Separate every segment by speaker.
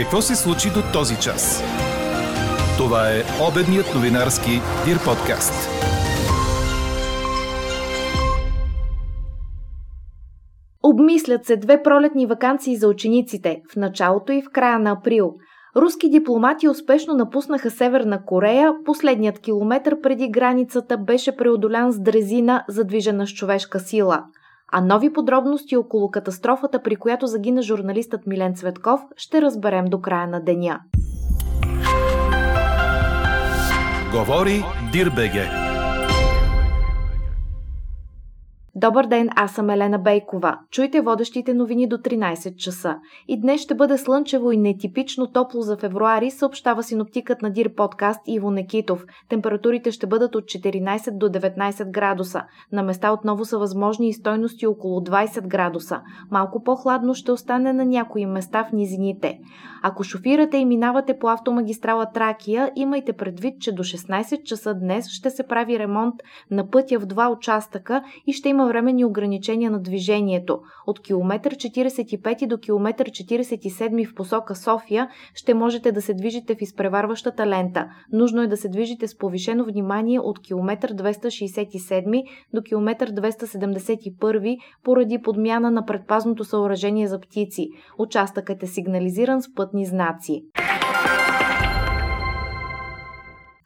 Speaker 1: Какво се случи до този час? Това е обедният новинарски Дир подкаст.
Speaker 2: Обмислят се две пролетни вакансии за учениците в началото и в края на април. Руски дипломати успешно напуснаха Северна Корея. Последният километър преди границата беше преодолян с дрезина, задвижена с човешка сила – а нови подробности около катастрофата, при която загина журналистът Милен Цветков, ще разберем до края на деня.
Speaker 1: Говори Дирбеге.
Speaker 2: Добър ден, аз съм Елена Бейкова. Чуйте водещите новини до 13 часа. И днес ще бъде слънчево и нетипично топло за февруари, съобщава синоптикът на Дир подкаст Иво Некитов. Температурите ще бъдат от 14 до 19 градуса. На места отново са възможни и стойности около 20 градуса. Малко по-хладно ще остане на някои места в низините. Ако шофирате и минавате по автомагистрала Тракия, имайте предвид, че до 16 часа днес ще се прави ремонт на пътя в два участъка и ще има временни ограничения на движението. От километър 45 до километър 47 в посока София ще можете да се движите в изпреварващата лента. Нужно е да се движите с повишено внимание от километър 267 до километър 271 поради подмяна на предпазното съоръжение за птици. Участъкът е сигнализиран с пътни знаци.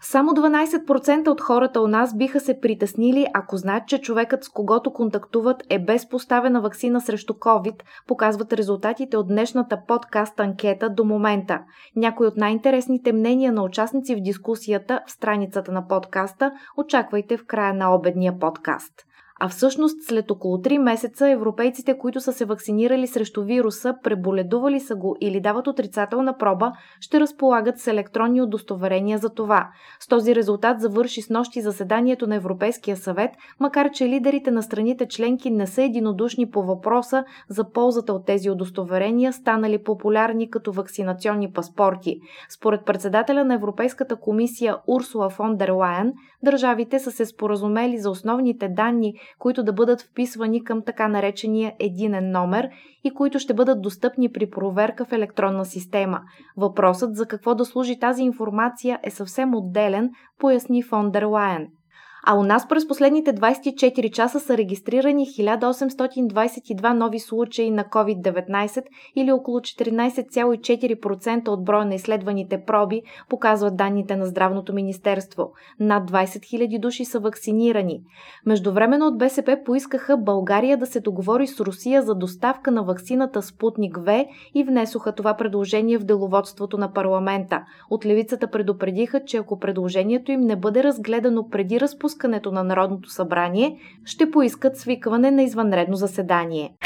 Speaker 2: Само 12% от хората у нас биха се притеснили, ако знаят, че човекът с когото контактуват е без поставена вакцина срещу COVID, показват резултатите от днешната подкаст анкета до момента. Някои от най-интересните мнения на участници в дискусията в страницата на подкаста очаквайте в края на обедния подкаст. А всъщност след около 3 месеца европейците, които са се вакцинирали срещу вируса, преболедували са го или дават отрицателна проба, ще разполагат с електронни удостоверения за това. С този резултат завърши с нощи заседанието на Европейския съвет, макар че лидерите на страните членки не са единодушни по въпроса за ползата от тези удостоверения, станали популярни като вакцинационни паспорти. Според председателя на Европейската комисия Урсула фон дер Лайен, държавите са се споразумели за основните данни, които да бъдат вписвани към така наречения единен номер и които ще бъдат достъпни при проверка в електронна система. Въпросът за какво да служи тази информация е съвсем отделен, поясни фон Лайен. А у нас през последните 24 часа са регистрирани 1822 нови случаи на COVID-19 или около 14,4% от броя на изследваните проби, показват данните на Здравното министерство. Над 20 000 души са вакцинирани. Междувременно от БСП поискаха България да се договори с Русия за доставка на вакцината Спутник В и внесоха това предложение в деловодството на парламента. От левицата предупредиха, че ако предложението им не бъде разгледано преди разпускането напускането на Народното събрание ще поискат свикване на извънредно заседание.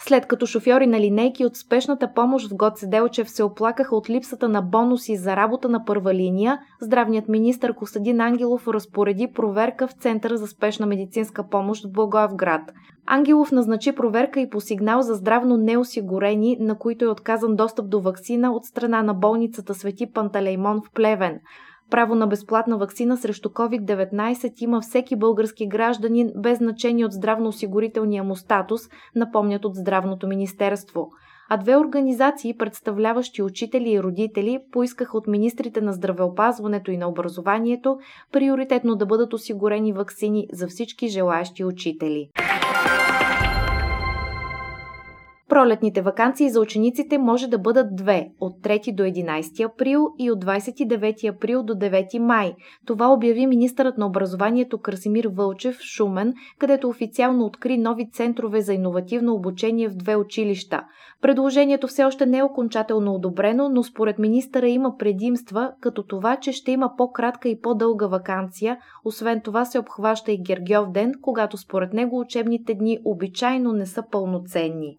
Speaker 2: След като шофьори на линейки от спешната помощ в Гоце Делчев се оплакаха от липсата на бонуси за работа на първа линия, здравният министр Костадин Ангелов разпореди проверка в Центъра за спешна медицинска помощ в Благоевград. Ангелов назначи проверка и по сигнал за здравно неосигурени, на които е отказан достъп до вакцина от страна на болницата Свети Пантелеймон в Плевен. Право на безплатна вакцина срещу COVID-19 има всеки български гражданин без значение от здравноосигурителния му статус, напомнят от Здравното министерство. А две организации, представляващи учители и родители, поискаха от министрите на здравеопазването и на образованието приоритетно да бъдат осигурени вакцини за всички желаящи учители. Пролетните вакансии за учениците може да бъдат две – от 3 до 11 април и от 29 април до 9 май. Това обяви министърът на образованието Красимир Вълчев Шумен, където официално откри нови центрове за иновативно обучение в две училища. Предложението все още не е окончателно одобрено, но според министъра има предимства, като това, че ще има по-кратка и по-дълга вакансия. Освен това се обхваща и Гергьов ден, когато според него учебните дни обичайно не са пълноценни.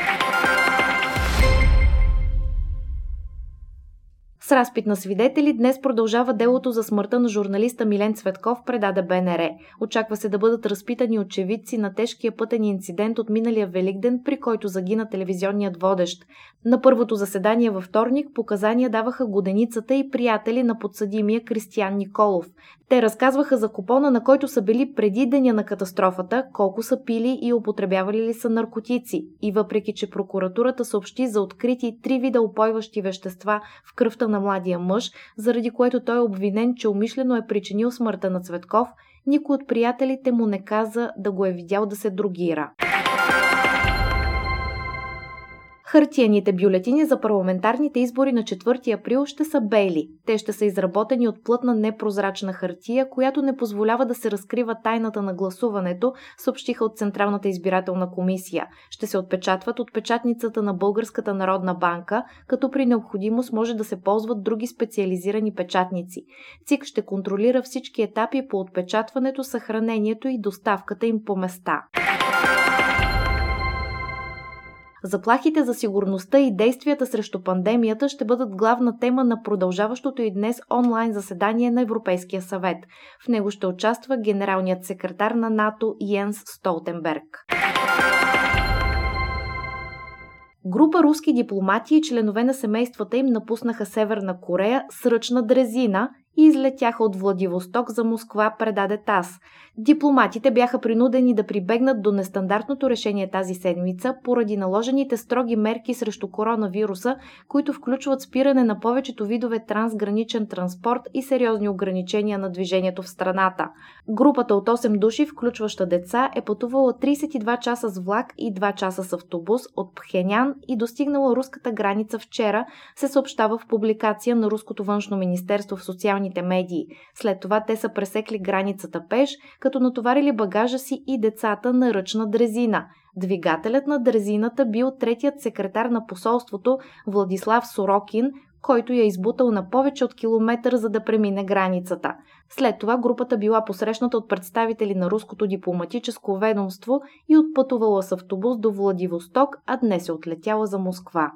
Speaker 2: С разпит на свидетели днес продължава делото за смъртта на журналиста Милен Цветков, предаде БНР. Очаква се да бъдат разпитани очевидци на тежкия пътен инцидент от миналия Великден, при който загина телевизионният водещ. На първото заседание във вторник показания даваха годеницата и приятели на подсъдимия Кристиян Николов. Те разказваха за купона, на който са били преди деня на катастрофата, колко са пили и употребявали ли са наркотици. И въпреки, че прокуратурата съобщи за открити три вида опойващи вещества в кръвта на младия мъж, заради което той е обвинен, че умишлено е причинил смъртта на Цветков, никой от приятелите му не каза да го е видял да се другира. Хартияните бюлетини за парламентарните избори на 4 април ще са бели. Те ще са изработени от плътна непрозрачна хартия, която не позволява да се разкрива тайната на гласуването, съобщиха от Централната избирателна комисия. Ще се отпечатват от печатницата на Българската народна банка, като при необходимост може да се ползват други специализирани печатници. ЦИК ще контролира всички етапи по отпечатването, съхранението и доставката им по места. Заплахите за сигурността и действията срещу пандемията ще бъдат главна тема на продължаващото и днес онлайн заседание на Европейския съвет. В него ще участва генералният секретар на НАТО Йенс Столтенберг. Група руски дипломати и членове на семействата им напуснаха Северна Корея с ръчна дрезина и излетяха от Владивосток за Москва, предаде ТАС. Дипломатите бяха принудени да прибегнат до нестандартното решение тази седмица поради наложените строги мерки срещу коронавируса, които включват спиране на повечето видове трансграничен транспорт и сериозни ограничения на движението в страната. Групата от 8 души, включваща деца, е пътувала 32 часа с влак и 2 часа с автобус от Пхенян и достигнала руската граница вчера, се съобщава в публикация на Руското външно министерство в социалните медии. След това те са пресекли границата пеш, като натоварили багажа си и децата на ръчна дрезина. Двигателят на дрезината бил третият секретар на посолството Владислав Сорокин, който я избутал на повече от километър, за да премине границата. След това групата била посрещната от представители на руското дипломатическо ведомство и отпътувала с автобус до Владивосток, а днес е отлетяла за Москва.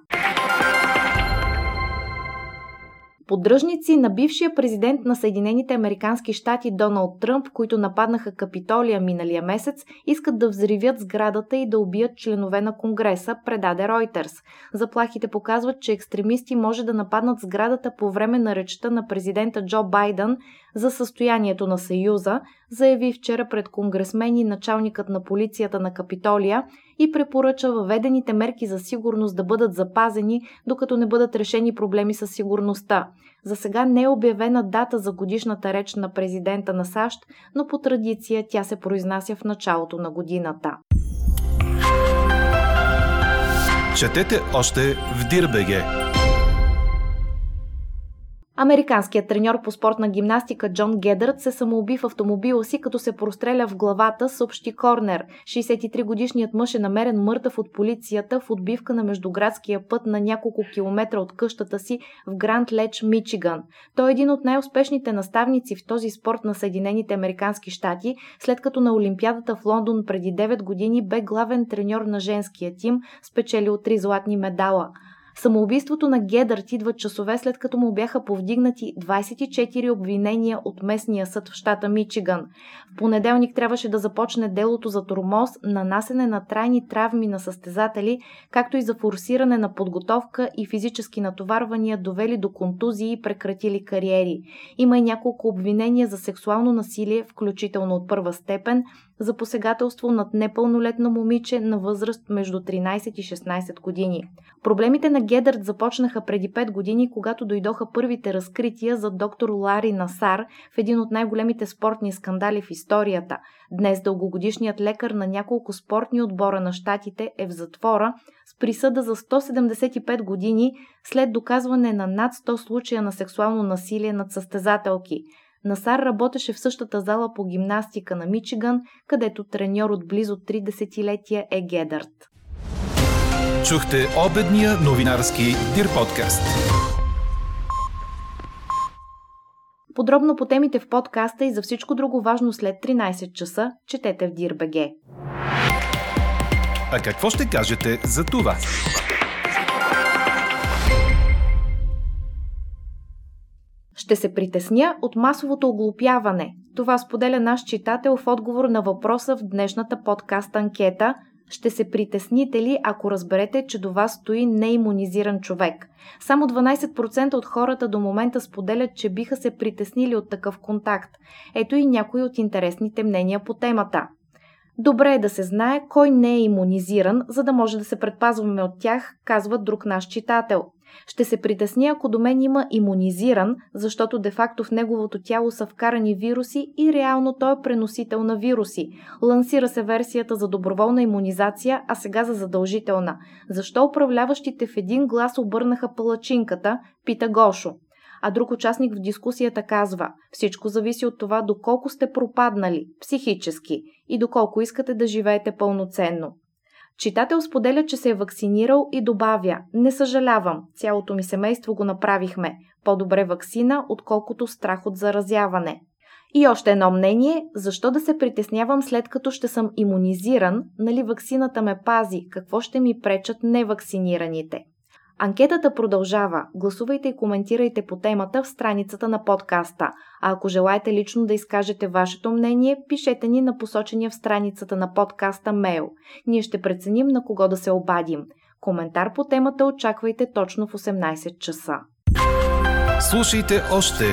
Speaker 2: Поддръжници на бившия президент на Съединените Американски щати Доналд Тръмп, които нападнаха Капитолия миналия месец, искат да взривят сградата и да убият членове на Конгреса, предаде Reuters. Заплахите показват, че екстремисти може да нападнат сградата по време на речта на президента Джо Байден за състоянието на Съюза, заяви вчера пред конгресмени началникът на полицията на Капитолия и препоръча въведените мерки за сигурност да бъдат запазени, докато не бъдат решени проблеми с сигурността. За сега не е обявена дата за годишната реч на президента на САЩ, но по традиция тя се произнася в началото на годината.
Speaker 1: Четете още в Дирбеге!
Speaker 2: Американският треньор по спортна гимнастика Джон Гедърт се самоуби в автомобила си, като се простреля в главата, съобщи Корнер. 63-годишният мъж е намерен мъртъв от полицията в отбивка на междуградския път на няколко километра от къщата си в Гранд Леч, Мичиган. Той е един от най-успешните наставници в този спорт на Съединените Американски щати, след като на Олимпиадата в Лондон преди 9 години бе главен треньор на женския тим, спечелил три златни медала. Самоубийството на Гедърт идва часове след като му бяха повдигнати 24 обвинения от местния съд в щата Мичиган. В понеделник трябваше да започне делото за тормоз, нанасене на трайни травми на състезатели, както и за форсиране на подготовка и физически натоварвания, довели до контузии и прекратили кариери. Има и няколко обвинения за сексуално насилие, включително от първа степен, за посегателство над непълнолетно момиче на възраст между 13 и 16 години. Проблемите на Гедърт започнаха преди 5 години, когато дойдоха първите разкрития за доктор Лари Насар в един от най-големите спортни скандали в историята. Днес дългогодишният лекар на няколко спортни отбора на щатите е в затвора с присъда за 175 години след доказване на над 100 случая на сексуално насилие над състезателки. Насар работеше в същата зала по гимнастика на Мичиган, където треньор от близо 3 десетилетия е Гедърт.
Speaker 1: Чухте обедния новинарски Дир подкаст.
Speaker 2: Подробно по темите в подкаста и за всичко друго важно след 13 часа четете в Дир.бг.
Speaker 1: А какво ще кажете за това?
Speaker 2: Ще се притесня от масовото оглупяване. Това споделя наш читател в отговор на въпроса в днешната подкаст анкета – ще се притесните ли, ако разберете, че до вас стои неимунизиран човек? Само 12% от хората до момента споделят, че биха се притеснили от такъв контакт. Ето и някои от интересните мнения по темата. Добре е да се знае кой не е иммунизиран, за да може да се предпазваме от тях, казва друг наш читател. Ще се притесни, ако до мен има иммунизиран, защото де-факто в неговото тяло са вкарани вируси и реално той е преносител на вируси. Лансира се версията за доброволна иммунизация, а сега за задължителна. Защо управляващите в един глас обърнаха палачинката, пита Гошо. А друг участник в дискусията казва, всичко зависи от това доколко сте пропаднали, психически, и доколко искате да живеете пълноценно. Читател споделя, че се е вакцинирал и добавя Не съжалявам, цялото ми семейство го направихме. По-добре вакцина, отколкото страх от заразяване. И още едно мнение, защо да се притеснявам след като ще съм иммунизиран, нали ваксината ме пази, какво ще ми пречат невакцинираните? Анкетата продължава. Гласувайте и коментирайте по темата в страницата на подкаста. А ако желаете лично да изкажете вашето мнение, пишете ни на посочения в страницата на подкаста мейл. Ние ще преценим на кого да се обадим. Коментар по темата очаквайте точно в 18 часа.
Speaker 1: Слушайте още,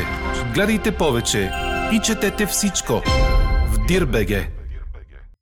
Speaker 1: гледайте повече и четете всичко в Дирбеге.